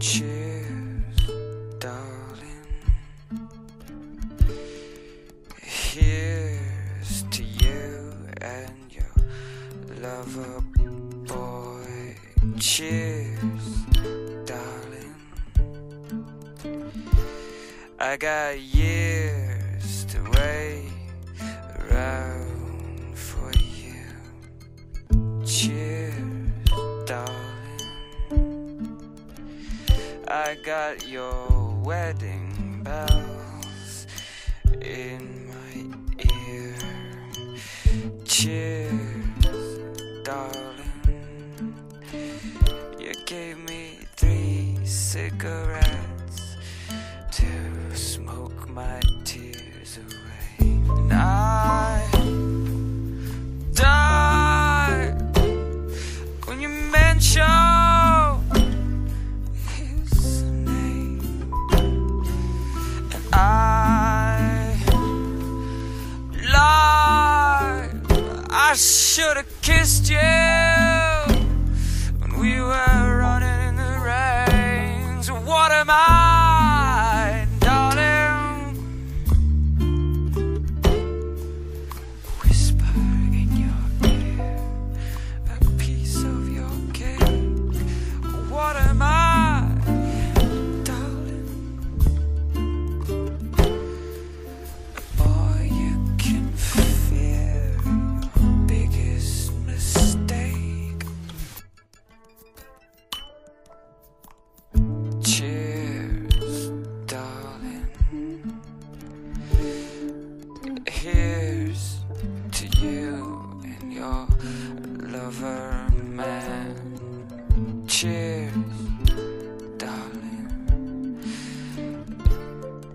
Cheers, darling. Here's to you and your lover boy. Cheers, darling. I got years. Got your wedding bells in my ear. Cheers, darling. You gave me three cigarettes to smoke my tears away. I should have kissed you when we were running in the rain. So what am I,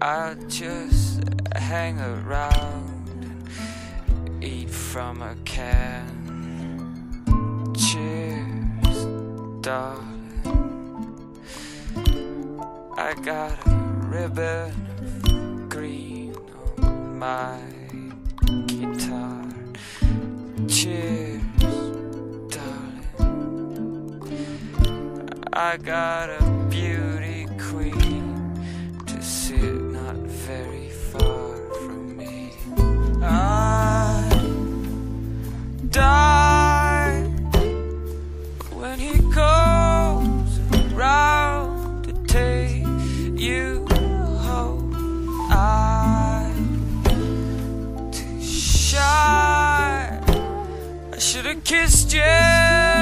I'll just hang around and eat from a can. Cheers, darling. I got a ribbon of green on my guitar. Cheers, darling. I got a not very far from me. I die when he comes around to take you home. I'm too shy. I should have kissed you